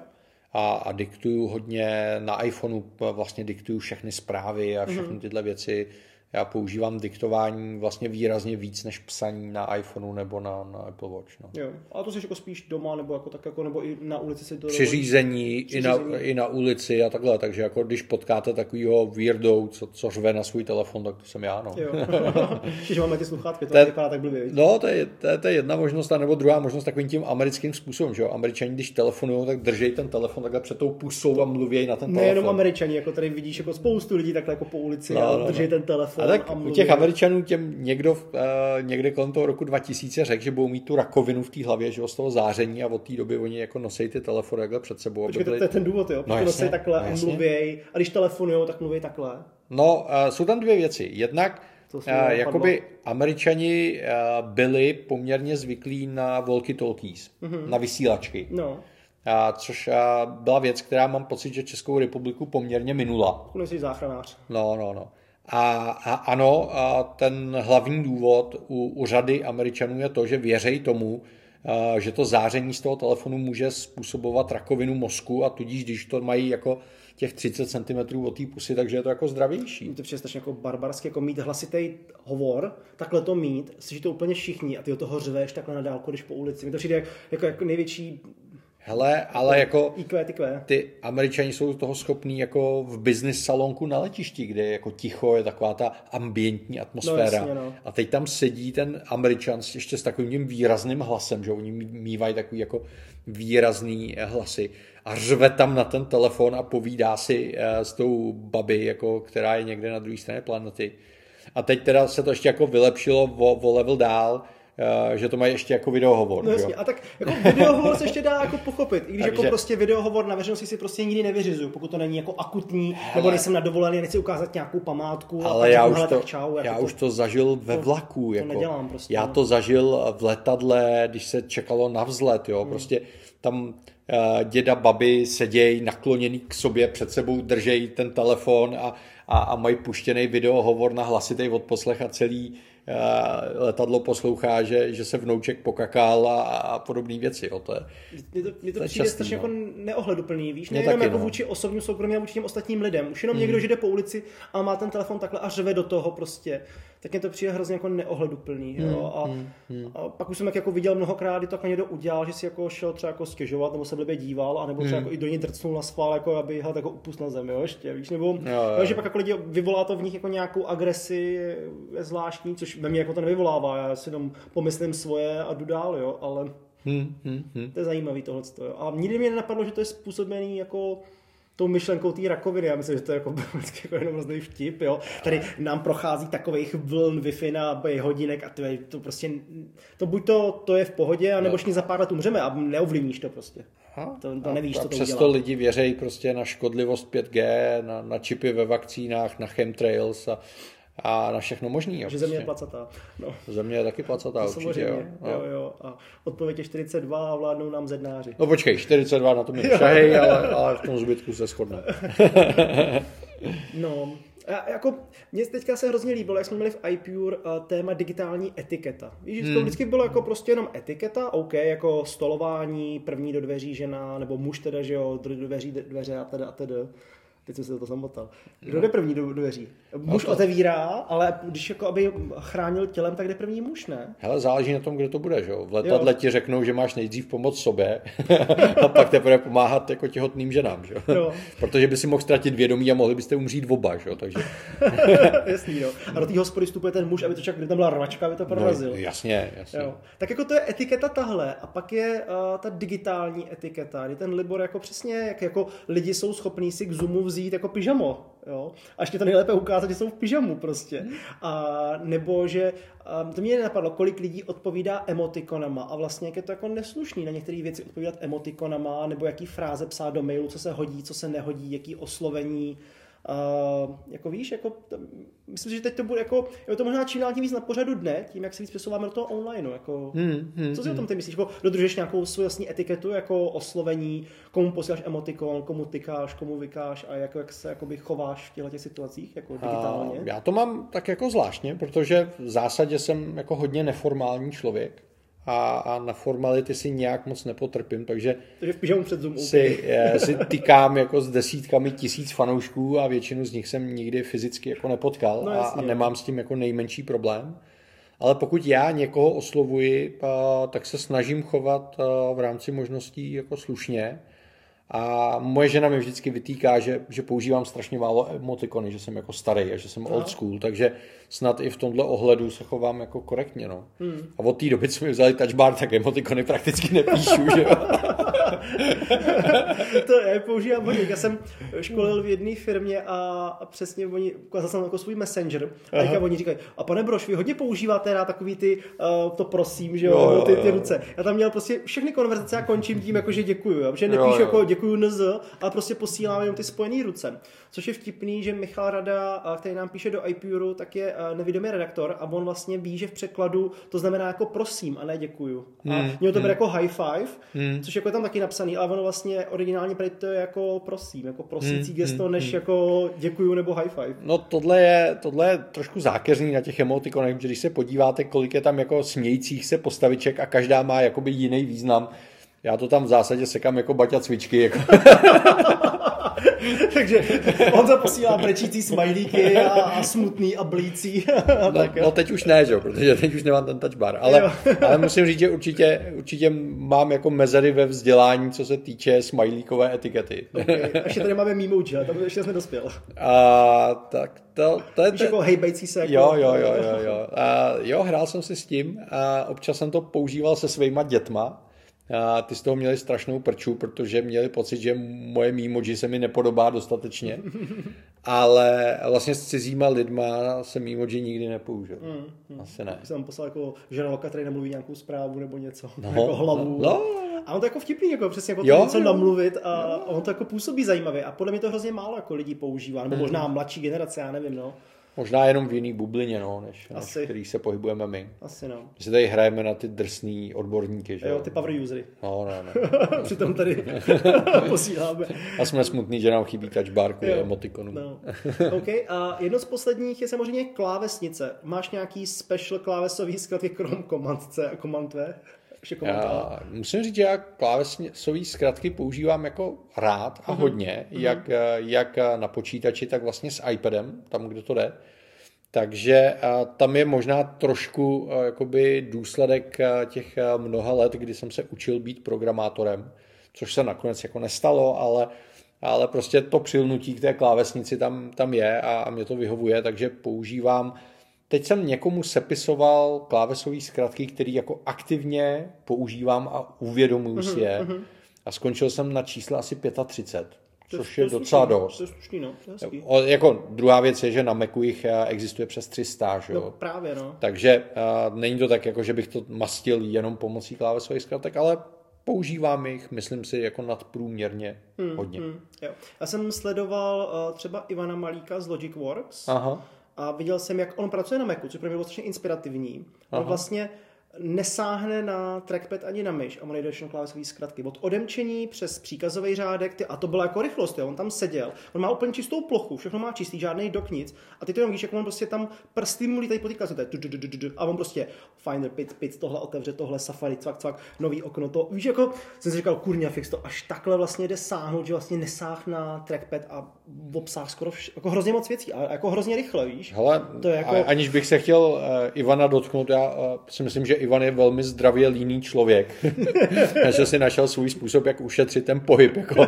B: a, a diktuju hodně na iPhoneu, vlastně diktuju všechny zprávy a všechny tyhle věci já používám diktování vlastně výrazně víc než psaní na iPhoneu nebo na, na Apple Watch. No.
A: Jo. A to jsi jako spíš doma nebo jako tak jako, nebo i na ulici si to
B: Při řízení, i na, i na ulici a takhle, takže jako když potkáte takovýho weirdo, co, co řve na svůj telefon, tak to jsem já, no.
A: Jo. *laughs* Když máme ty sluchátky, to, vypadá tak blbě.
B: No, to je, to, je, to je jedna možnost, nebo druhá možnost takovým tím americkým způsobem, že jo. Američani, když telefonují, tak držej ten telefon takhle před tou pusou a mluví na ten telefon.
A: Nejenom američani, jako tady vidíš jako spoustu lidí takhle jako po ulici no, a no, držej no. ten telefon.
B: A tak a u těch Američanů těm někdo uh, někde kolem toho roku 2000 řekl, že budou mít tu rakovinu v té hlavě, že z toho záření a od té doby oni jako nosí ty telefony takhle před sebou.
A: Počkej, byli... to je ten důvod, jo? No, nosí takhle no, a mluví a když telefonují, tak mluví takhle.
B: No, uh, jsou tam dvě věci. Jednak uh, jakoby američani uh, byli poměrně zvyklí na walkie-talkies, mm-hmm. na vysílačky.
A: No.
B: A, což a, byla věc, která mám pocit, že Českou republiku poměrně minula.
A: Jsi záchranář.
B: No, no, no. A, a ano, a ten hlavní důvod u, u řady Američanů je to, že věří tomu, a, že to záření z toho telefonu může způsobovat rakovinu mozku a tudíž, když to mají jako těch 30 cm od té pusy, takže je to jako zdravější.
A: To je strašně jako barbarské, jako mít hlasitý hovor, takhle to mít, slyší to úplně všichni a ty o toho řveš takhle na dálku, když po ulici. Mi to přijde jako, jako, jako největší
B: Hele, ale jako
A: IQ, IQ.
B: ty američani jsou toho schopní jako v business salonku na letišti, kde je jako ticho, je taková ta ambientní atmosféra. No, jasně, no. A teď tam sedí ten američan ještě s takovým tím výrazným hlasem, že oni mývají takový jako výrazný hlasy a řve tam na ten telefon a povídá si eh, s tou babi, jako, která je někde na druhé straně planety. A teď teda se to ještě jako vylepšilo o, o level dál, Eh, že to mají ještě jako videohovor.
A: No jasně, a tak jako videohovor se ještě dá jako pochopit, i když Takže... jako prostě videohovor na veřejnosti si prostě nikdy nevyřizuju, pokud to není jako akutní, Hele. nebo nejsem na dovolený, nechci ukázat nějakou památku.
B: Ale já, už, to, čau, já jako už to zažil ve vlaku. To,
A: jako. to nedělám prostě.
B: Já to zažil v letadle, když se čekalo na vzlet, jo, hmm. prostě tam uh, děda, baby sedějí nakloněný k sobě, před sebou držejí ten telefon a, a, a mají puštěný videohovor na hlasitý odposlech a celý Eh, letadlo poslouchá, že, že se vnouček pokakal a, a podobné věci. Jo. To je,
A: mě to, mě to, to přijde strašně no. jako neohleduplný, víš, nejenom jako no. vůči osobním soukromí, ale vůči těm ostatním lidem. Už jenom mm. někdo, že jde po ulici a má ten telefon takhle a řve do toho prostě tak mě to přijde hrozně jako neohleduplný. Hmm, jo? A, hmm, hmm. a, pak už jsem jak jako viděl mnohokrát, kdy to jako někdo udělal, že si jako šel třeba jako stěžovat, nebo se blbě díval, a nebo třeba hmm. jako i do ní drcnul na schvál, jako aby ho jako upust na zem, jo, ještě, víš, nebo jo, jo. že pak jako lidi vyvolá to v nich jako nějakou agresi, je zvláštní, což ve mně jako to nevyvolává, já si jenom pomyslím svoje a jdu dál, jo, ale hmm, hmm, hmm. to je zajímavý tohle. A nikdy mě nenapadlo, že to je způsobený jako tou myšlenkou té rakoviny. Já myslím, že to je jako, *laughs* jako jenom hrozný vtip. Jo. Tady nám prochází takových vln Wi-Fi na hodinek a to, je, to prostě, to buď to, to je v pohodě, anebo no. za pár let umřeme a neovlivníš to prostě. Aha. To, to nevíš, a, co to
B: přesto udělá. lidi věří prostě na škodlivost 5G, na, na čipy ve vakcínách, na chemtrails a, a na všechno možný.
A: Jo, že země je prostě. placatá. No.
B: Země je taky placatá, to určitě. Jo.
A: No. jo, jo. A odpověď je 42 a vládnou nám zednáři.
B: No počkej, 42 na tom je *laughs* šahej, ale, ale v tom zbytku se shodne. *laughs*
A: no, a jako, mně teďka se hrozně líbilo, jak jsme měli v iPure uh, téma digitální etiketa. Víš, hmm. to vždycky bylo jako prostě jenom etiketa, OK, jako stolování, první do dveří žena, nebo muž teda, že jo, do dveří dveře a teda a teda. Teď jsem se to zamotal. Kdo no. jde první do dveří? Muž no to... otevírá, ale když jako aby chránil tělem, tak jde první muž, ne?
B: Hele, záleží na tom, kde to bude, že jo? V letadle jo. ti řeknou, že máš nejdřív pomoct sobě *laughs* a pak teprve pomáhat jako těhotným ženám, že jo? Protože by si mohl ztratit vědomí a mohli byste umřít oba, že jo? Takže... *laughs*
A: Jasný, jo. A do té hospody vstupuje ten muž, aby to čak, tam byla rvačka, aby to prorazil. No,
B: jasně, jasně. Jo.
A: Tak jako to je etiketa tahle a pak je uh, ta digitální etiketa, kdy ten Libor jako přesně, jak jako lidi jsou schopní si k Zoomu vzít jako pyžamo, jo. A ještě to nejlépe ukázat, že jsou v pyžamu prostě. A nebo že, um, to mě nenapadlo, kolik lidí odpovídá emotikonama a vlastně jak je to jako neslušný na některé věci odpovídat emotikonama, nebo jaký fráze psát do mailu, co se hodí, co se nehodí, jaký oslovení, Uh, jako víš, jako, myslím, že teď to bude jako, je to možná čím dál tím víc na pořadu dne, tím, jak se víc přesouváme do toho online. Jako, hmm, hmm, co si hmm. o tom ty myslíš? Jako, dodržuješ nějakou svou vlastní etiketu, jako oslovení, komu posíláš emotikon, komu tykáš, komu vykáš a jako, jak se jakoby, chováš v těchto těch situacích, jako digitálně?
B: Uh, já to mám tak jako zvláštně, protože v zásadě jsem jako hodně neformální člověk a, a na formality si nějak moc nepotrpím, takže
A: Takže v před Zoom.
B: si, eh, si tykám jako s desítkami tisíc fanoušků a většinu z nich jsem nikdy fyzicky jako nepotkal
A: No
B: a,
A: jasně.
B: a nemám s tím jako nejmenší problém. Ale pokud já někoho oslovuji, a, tak se snažím chovat a, v rámci možností jako slušně. A moje žena mi vždycky vytýká, že, že používám strašně málo emotikony, že jsem jako starý a že jsem old school, takže snad i v tomhle ohledu se chovám jako korektně. No. Hmm. A od té doby, co mi vzali touch bar, tak emotikony prakticky nepíšu. že jo. *laughs* *laughs*
A: to já je používám hodně. Já jsem školil v jedné firmě a, a přesně oni, ukázal jsem jako svůj messenger a teďka oni říkají, a pane Broš, vy hodně používáte na takový ty, uh, to prosím, že jo,
B: Jo, jo,
A: ty, ty ruce. Já tam měl prostě všechny konverzace a končím tím, jako že děkuju, jo? že nepíšu
B: Jo, jo.
A: jako děkuju NZ, ale prostě posílám jenom ty spojené ruce. Což je vtipný, že Michal Rada, a který nám píše do iPuru, tak je eh, nevědomý redaktor a on vlastně ví, že v překladu to znamená jako prosím a ne děkuju. A
B: Hmm,
A: měl to být jako high five, což jako je tam taky napsaný, ale ono vlastně originálně prý to je jako prosím, jako prosící
B: Hmm,
A: gesto, než jako děkuju nebo high five.
B: No tohle je, tohle je trošku zákeřný na těch emotikonech, že když se podíváte, kolik je tam jako smějících se postaviček a každá má jakoby jiný význam, já to tam v zásadě sekám jako baťa cvičky. Jako. *laughs*
A: Takže on to posílá brečící smajlíky a, a smutný a blící. *laughs* a
B: No,
A: tak,
B: no teď už ne, že? jo, protože teď už nemám ten touch bar. Ale, *laughs* ale musím říct, že určitě, určitě mám jako mezery ve vzdělání, co se týče smajlíkové etikety.
A: Okay. Ještě tady máme Memoji, ale tam ještě jsme dospěl.
B: A tak to, to je...
A: Víš, jako hejbající se. Jako,
B: Jo, jo, jo, jo, jo. A jo, hrál jsem si s tím a občas jsem to používal se svýma dětma. A ty z toho měli strašnou prču, protože měli pocit, že moje Memoji se mi nepodobá dostatečně. *laughs* Ale vlastně s cizíma lidma jsem Memoji nikdy nepoužil. Asi ne.
A: Jsem poslal jako žena Loka, který nemluví nějakou zprávu nebo něco,
B: No, *laughs*
A: jako hlavu.
B: no.
A: A on to jako vtipný, jako přesně jako
B: Jo,
A: něco
B: jo.
A: namluvit a, a on to jako působí zajímavě. A podle mě to hrozně málo jako lidí používá,
B: Hmm.
A: nebo možná mladší generace, já nevím, no.
B: Možná jenom v jiný bublině, no, než, než
A: Asi.
B: který se pohybujeme my.
A: Asi no.
B: My se tady hrajeme na ty drsný odborníky, že
A: Jo, ty power usery.
B: No, no, no. *laughs*
A: Přitom tady *laughs* posíláme.
B: A jsme smutný, že nám chybí touch bar kvůli
A: Jo.
B: emotikonu.
A: No. OK, a jedno z posledních je samozřejmě klávesnice. Máš nějaký special klávesový zkratky krom Command C a Command V? Command A.
B: Já musím říct, že já klávesové zkratky používám jako rád
A: Mhm.
B: a hodně, jak, jak na počítači, tak vlastně s iPadem, tam, kde to jde. Takže tam je možná trošku jakoby důsledek těch mnoha let, kdy jsem se učil být programátorem, což se nakonec jako nestalo, ale, ale prostě to přilnutí k té klávesnici tam, tam je a, a mě to vyhovuje, takže používám Teď jsem někomu sepisoval klávesové zkratky, který jako aktivně používám a uvědomuji si je. A skončil jsem na čísle asi 35,
A: To
B: což
A: to
B: je docela
A: slušný,
B: dost.
A: To je slušný, no. To je hezký.
B: O, jako druhá věc je, že na Macu jich eh, existuje přes 300, že jo?
A: No právě, no.
B: Takže uh, není to tak, jako že bych to mastil jenom pomocí klávesových zkratek, ale používám jich, myslím si, jako nadprůměrně hodně.
A: Hmm, jo. Já jsem sledoval uh, třeba Ivana Malíka z Logic Works
B: Aha.
A: A viděl jsem, jak on pracuje na Macu, což pro mě bylo strašně inspirativní.
B: Aha.
A: On vlastně nesáhne na trackpad ani na myš a on jde všechno klávesové zkratky. Od odemčení přes příkazový řádek, ty, a to byla jako rychlost, jo. on tam seděl. On má úplně čistou plochu, všechno má čistý, žádný dok nic. A ty to jenom víš, jak on prostě tam prsty mu lítají po té a on prostě Finder, pit, pit, tohle otevře, tohle Safari, cvak, cvak, nový okno, to, víš, jako jsem si říkal, kurňa fix, to až takhle vlastně jde sáhnout, že vlastně nesáh na trackpad a obsáh skoro vš- jako hrozně moc věcí, a jako hrozně rychle, víš.
B: Hele,
A: To je jako-
B: a- aniž bych se chtěl uh, Ivana dotknout, já uh, si myslím, že Ivan je velmi zdravě líný člověk. *laughs* že si našel svůj způsob, jak ušetřit ten pohyb. Jako. *laughs*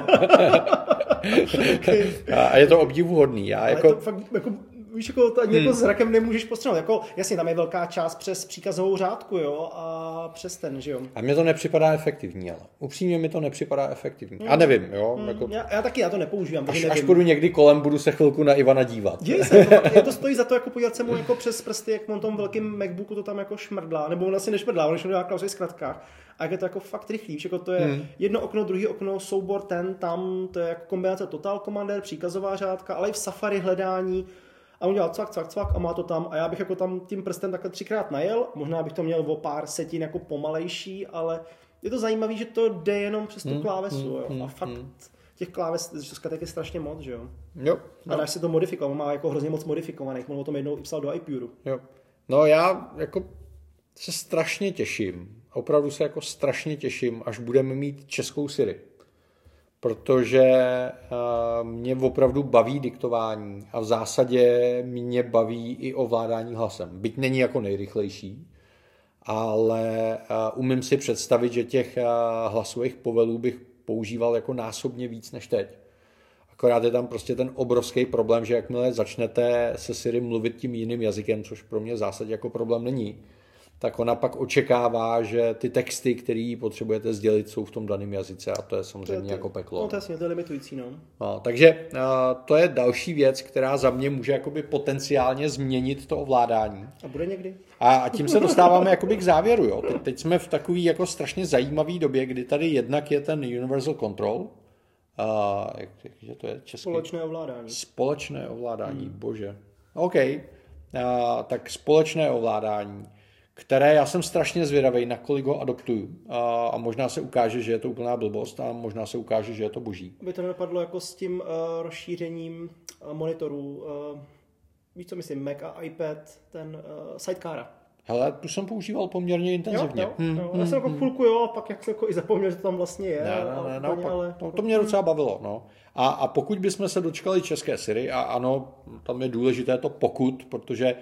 B: a, a je to obdivuhodný. Já
A: Ale
B: jako,
A: to fakt, jako, víš, jako to ani jako zrakem nemůžeš postřelit. Jako, jasně, tam je velká část přes příkazovou řádku, jo, a přes ten, že jo.
B: a mně to nepřipadá efektivní, ale upřímně mi to nepřipadá efektivní. A nevím, jo. Jako,
A: Já, já taky, já to nepoužívám,
B: až, až
A: nevím.
B: půjdu někdy kolem, budu se chvilku na Ivana dívat.
A: Děj se, to, je to stojí za to jako podívat se mu jako přes prsty, jak on tom velkým Macbooku to tam jako šmrdlá, nebo on asi nešmrdlá, on šmrdlá jako v zkratkách. A jak je to jako fakt rychlý, jako to je hmm. jedno okno, druhý okno, soubor ten, tam, to je jako kombinace Total Commander, příkazová řádka, ale i v Safari hledání. A on dělal cvak, cvak, cvak a má to tam. A já bych jako tam tím prstem takhle třikrát najel, možná bych to měl o pár setin jako pomalejší, ale je to zajímavé, že to jde jenom přes tu klávesu, jo. A fakt těch kláves, zkratek je strašně moc, že jo.
B: Jo,
A: A dáš si to modifikovat, on má jako hrozně moc modifikovaných, on o tom jednou i psal do iPuru.
B: jo. No já jako se strašně těším opravdu se jako strašně těším, až budeme mít českou Siri. Protože uh, mě opravdu baví diktování a v zásadě mě baví i ovládání hlasem. Byť není jako nejrychlejší, ale uh, umím si představit, že těch uh, hlasových povelů bych používal jako násobně víc než teď. Akorát je tam prostě ten obrovský problém, že jakmile začnete se Siri mluvit tím jiným jazykem, což pro mě v zásadě jako problém není, tak ona pak očekává, že ty texty, které potřebujete sdělit, jsou v tom daném jazyce a to je samozřejmě to je, jako peklo.
A: No to je to je limitující, no.
B: no takže uh, to je další věc, která za mě může jakoby potenciálně změnit to ovládání.
A: A bude někdy?
B: A, a tím se dostáváme jakoby k závěru. Jo. Teď, teď jsme v takové jako strašně zajímavé době, kdy tady jednak je ten Universal Control, uh, jak, jak, to je český?
A: Společné ovládání.
B: Společné ovládání, hmm. bože. OK, uh, tak společné ovládání které já jsem strašně zvědavý, nakolik ho adoptuju. A, a možná se ukáže, že je to úplná blbost a možná se ukáže, že je to boží.
A: Aby to nedopadlo jako s tím uh, rozšířením uh, monitorů. Uh, víš, co myslím, Mac a iPad, ten uh, sidecara.
B: Hele, tu jsem používal poměrně intenzivně.
A: Jo, jo, jo. Hmm, Já jsem jako hmm, chvilku jo, a pak jak jsem jako i zapomněl, že to tam vlastně je.
B: Ne, ne, ne, naopak, ale... to, to mě docela bavilo. No. A, a pokud bychom se dočkali české Siri, a ano, tam je důležité to pokud, protože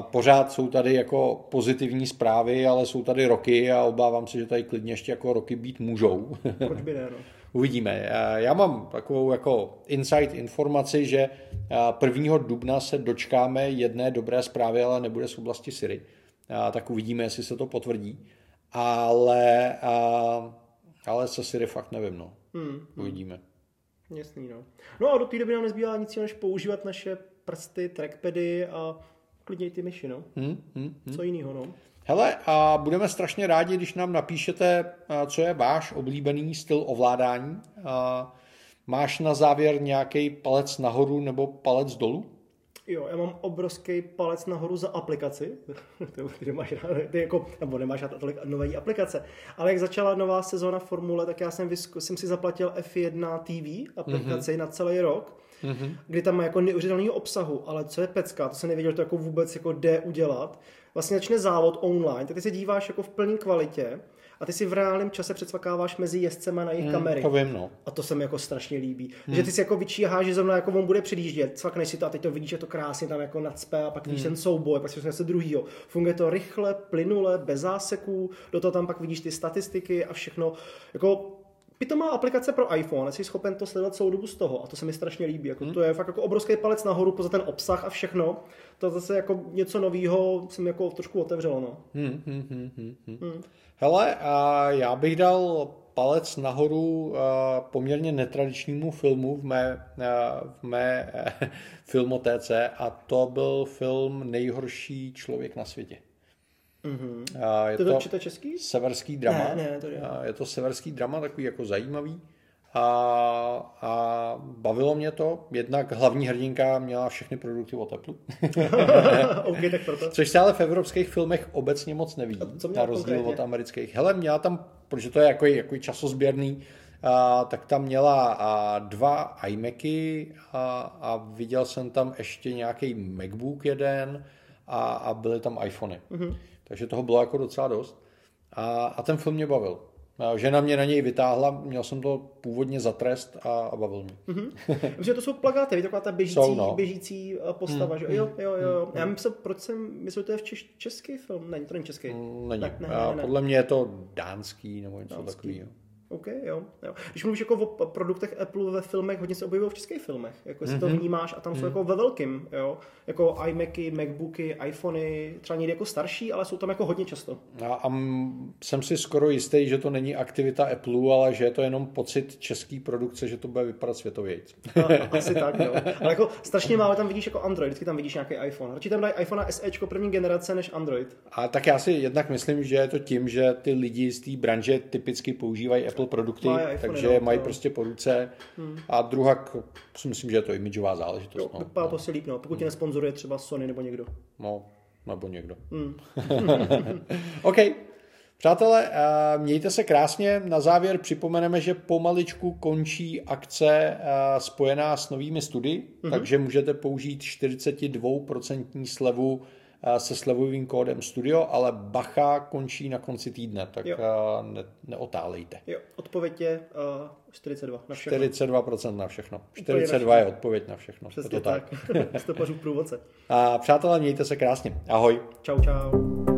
B: Pořád jsou tady jako pozitivní zprávy, ale jsou tady roky a obávám se, že tady klidně ještě jako roky být můžou. *laughs*
A: Proč by ne, no?
B: Uvidíme. Já mám takovou jako insight informaci, že 1. dubna se dočkáme jedné dobré zprávy, ale nebude z oblasti Siri. Tak uvidíme, jestli se to potvrdí. Ale, ale se Siri fakt nevím. No. Hmm, hmm. Uvidíme.
A: Jasný, no. No a do té doby nám nezbývá nic než používat naše prsty, trackpady a klidně i ty myši, no. Hmm, hmm, hmm. Co jiného, no.
B: Hele, a budeme strašně rádi, když nám napíšete, co je váš oblíbený styl ovládání. Máš na závěr nějaký palec nahoru nebo palec dolů?
A: Jo, já mám obrovský palec nahoru za aplikaci. *laughs* ty máš ty jako, nebo nemáš tolik nové aplikace. Ale jak začala nová sezóna Formule, tak já jsem, vyzku, jsem si zaplatil F1 TV aplikaci mm-hmm. na celý rok mm-hmm. kdy tam má jako neuvěřitelného obsahu, ale co je pecka, to se nevěděl, že to jako vůbec jako jde udělat. Vlastně začne závod online, tak ty se díváš jako v plné kvalitě a ty si v reálném čase předsvakáváš mezi jezdcema na jejich mm, kamery.
B: To vím, no.
A: A to se mi jako strašně líbí. Mm. Že ty si jako vyčíháš, že zrovna jako on bude předjíždět, cvakneš si to a teď to vidíš, že to krásně tam jako nadspe a pak vidíš mm. ten souboj, pak si se druhýho. Funguje to rychle, plynule, bez záseků, do toho tam pak vidíš ty statistiky a všechno. Jako pitomá aplikace pro iPhone, jsi schopen to sledovat celou dobu z toho a to se mi strašně líbí. Jako, hmm. To je fakt jako obrovský palec nahoru poza ten obsah a všechno. To zase jako něco nového jsem jako trošku otevřelo. No. Hmm, hmm, hmm,
B: hmm, hmm. Hmm. Hele, a já bych dal palec nahoru poměrně netradičnímu filmu v mé, v mé *laughs* filmotéce a to byl film Nejhorší člověk na světě.
A: Mm-hmm. A je to, to čte český?
B: Severský drama.
A: Ne, ne, to je.
B: Je to severský drama, takový jako zajímavý. A, a bavilo mě to. Jednak hlavní hrdinka měla všechny produkty od Apple. *laughs*
A: okay, tak proto.
B: Což se ale v evropských filmech obecně moc neví.
A: co
B: na rozdíl konkrétně? od amerických. Hele, měla tam, protože to je jako, jako časozběrný, a, tak tam měla a, dva iMacy a, a viděl jsem tam ještě nějaký MacBook jeden a, a byly tam iPhony. Mm-hmm. Takže toho bylo jako docela dost. A, a ten film mě bavil. Žena mě na něj vytáhla, měl jsem to původně za trest a, a bavil mě.
A: Mm-hmm. Protože to jsou plagáty, taková ta běžící, jsou, no. běžící eh, postava, mm, že? Jo, jo, jo. Mm, Já myslím, proč jsem myslel, že to je v češ, český film. Není, to není český.
B: Mm, není. Tak, ne, ne, ne. Podle mě je to dánský nebo něco takového.
A: OK, jo, jo. Když mluvíš jako o produktech Apple ve filmech, hodně se objevují v českých filmech. Jako mm-hmm. to mhm. vnímáš a tam mm-hmm. jsou mhm. jako ve velkým, jo. Jako iMacy, MacBooky, iPhony, třeba někdy jako starší, ale jsou tam jako hodně často.
B: A, a jsem si skoro jistý, že to není aktivita Apple, ale že je to jenom pocit český produkce, že to bude vypadat světově.
A: No, *laughs* asi tak, jo. Ale jako strašně málo tam vidíš jako Android, vždycky tam vidíš nějaký iPhone. Radši tam dají iPhone SE první generace než Android.
B: A tak já si jednak myslím, že je to tím, že ty lidi z té branže typicky používají Apple produkty, Má takže no, mají no. prostě po ruce. Hmm. A druhá, si myslím, že je to imidžová záležitost. Jo,
A: no. vypadá no. to si líp, no. pokud hmm. tě nesponzoruje třeba Sony nebo někdo.
B: No, nebo někdo. Hmm. *laughs* OK. Přátelé, eh, mějte se krásně. Na závěr připomeneme, že pomaličku končí akce eh, spojená s novými studii, mm-hmm. takže můžete použít 42% slevu se slevovým kódem Studio, ale bacha končí na konci týdne, tak
A: Jo.
B: ne, neotálejte.
A: Jo, odpověď je uh, 42 na všechno.
B: 42% na všechno.
A: Úplně
B: 42
A: na
B: je odpověď na všechno.
A: Přesně
B: je to tak.
A: tak. *laughs* Stopařů průvodce.
B: A přátelé, mějte se krásně. Ahoj.
A: Čau, čau.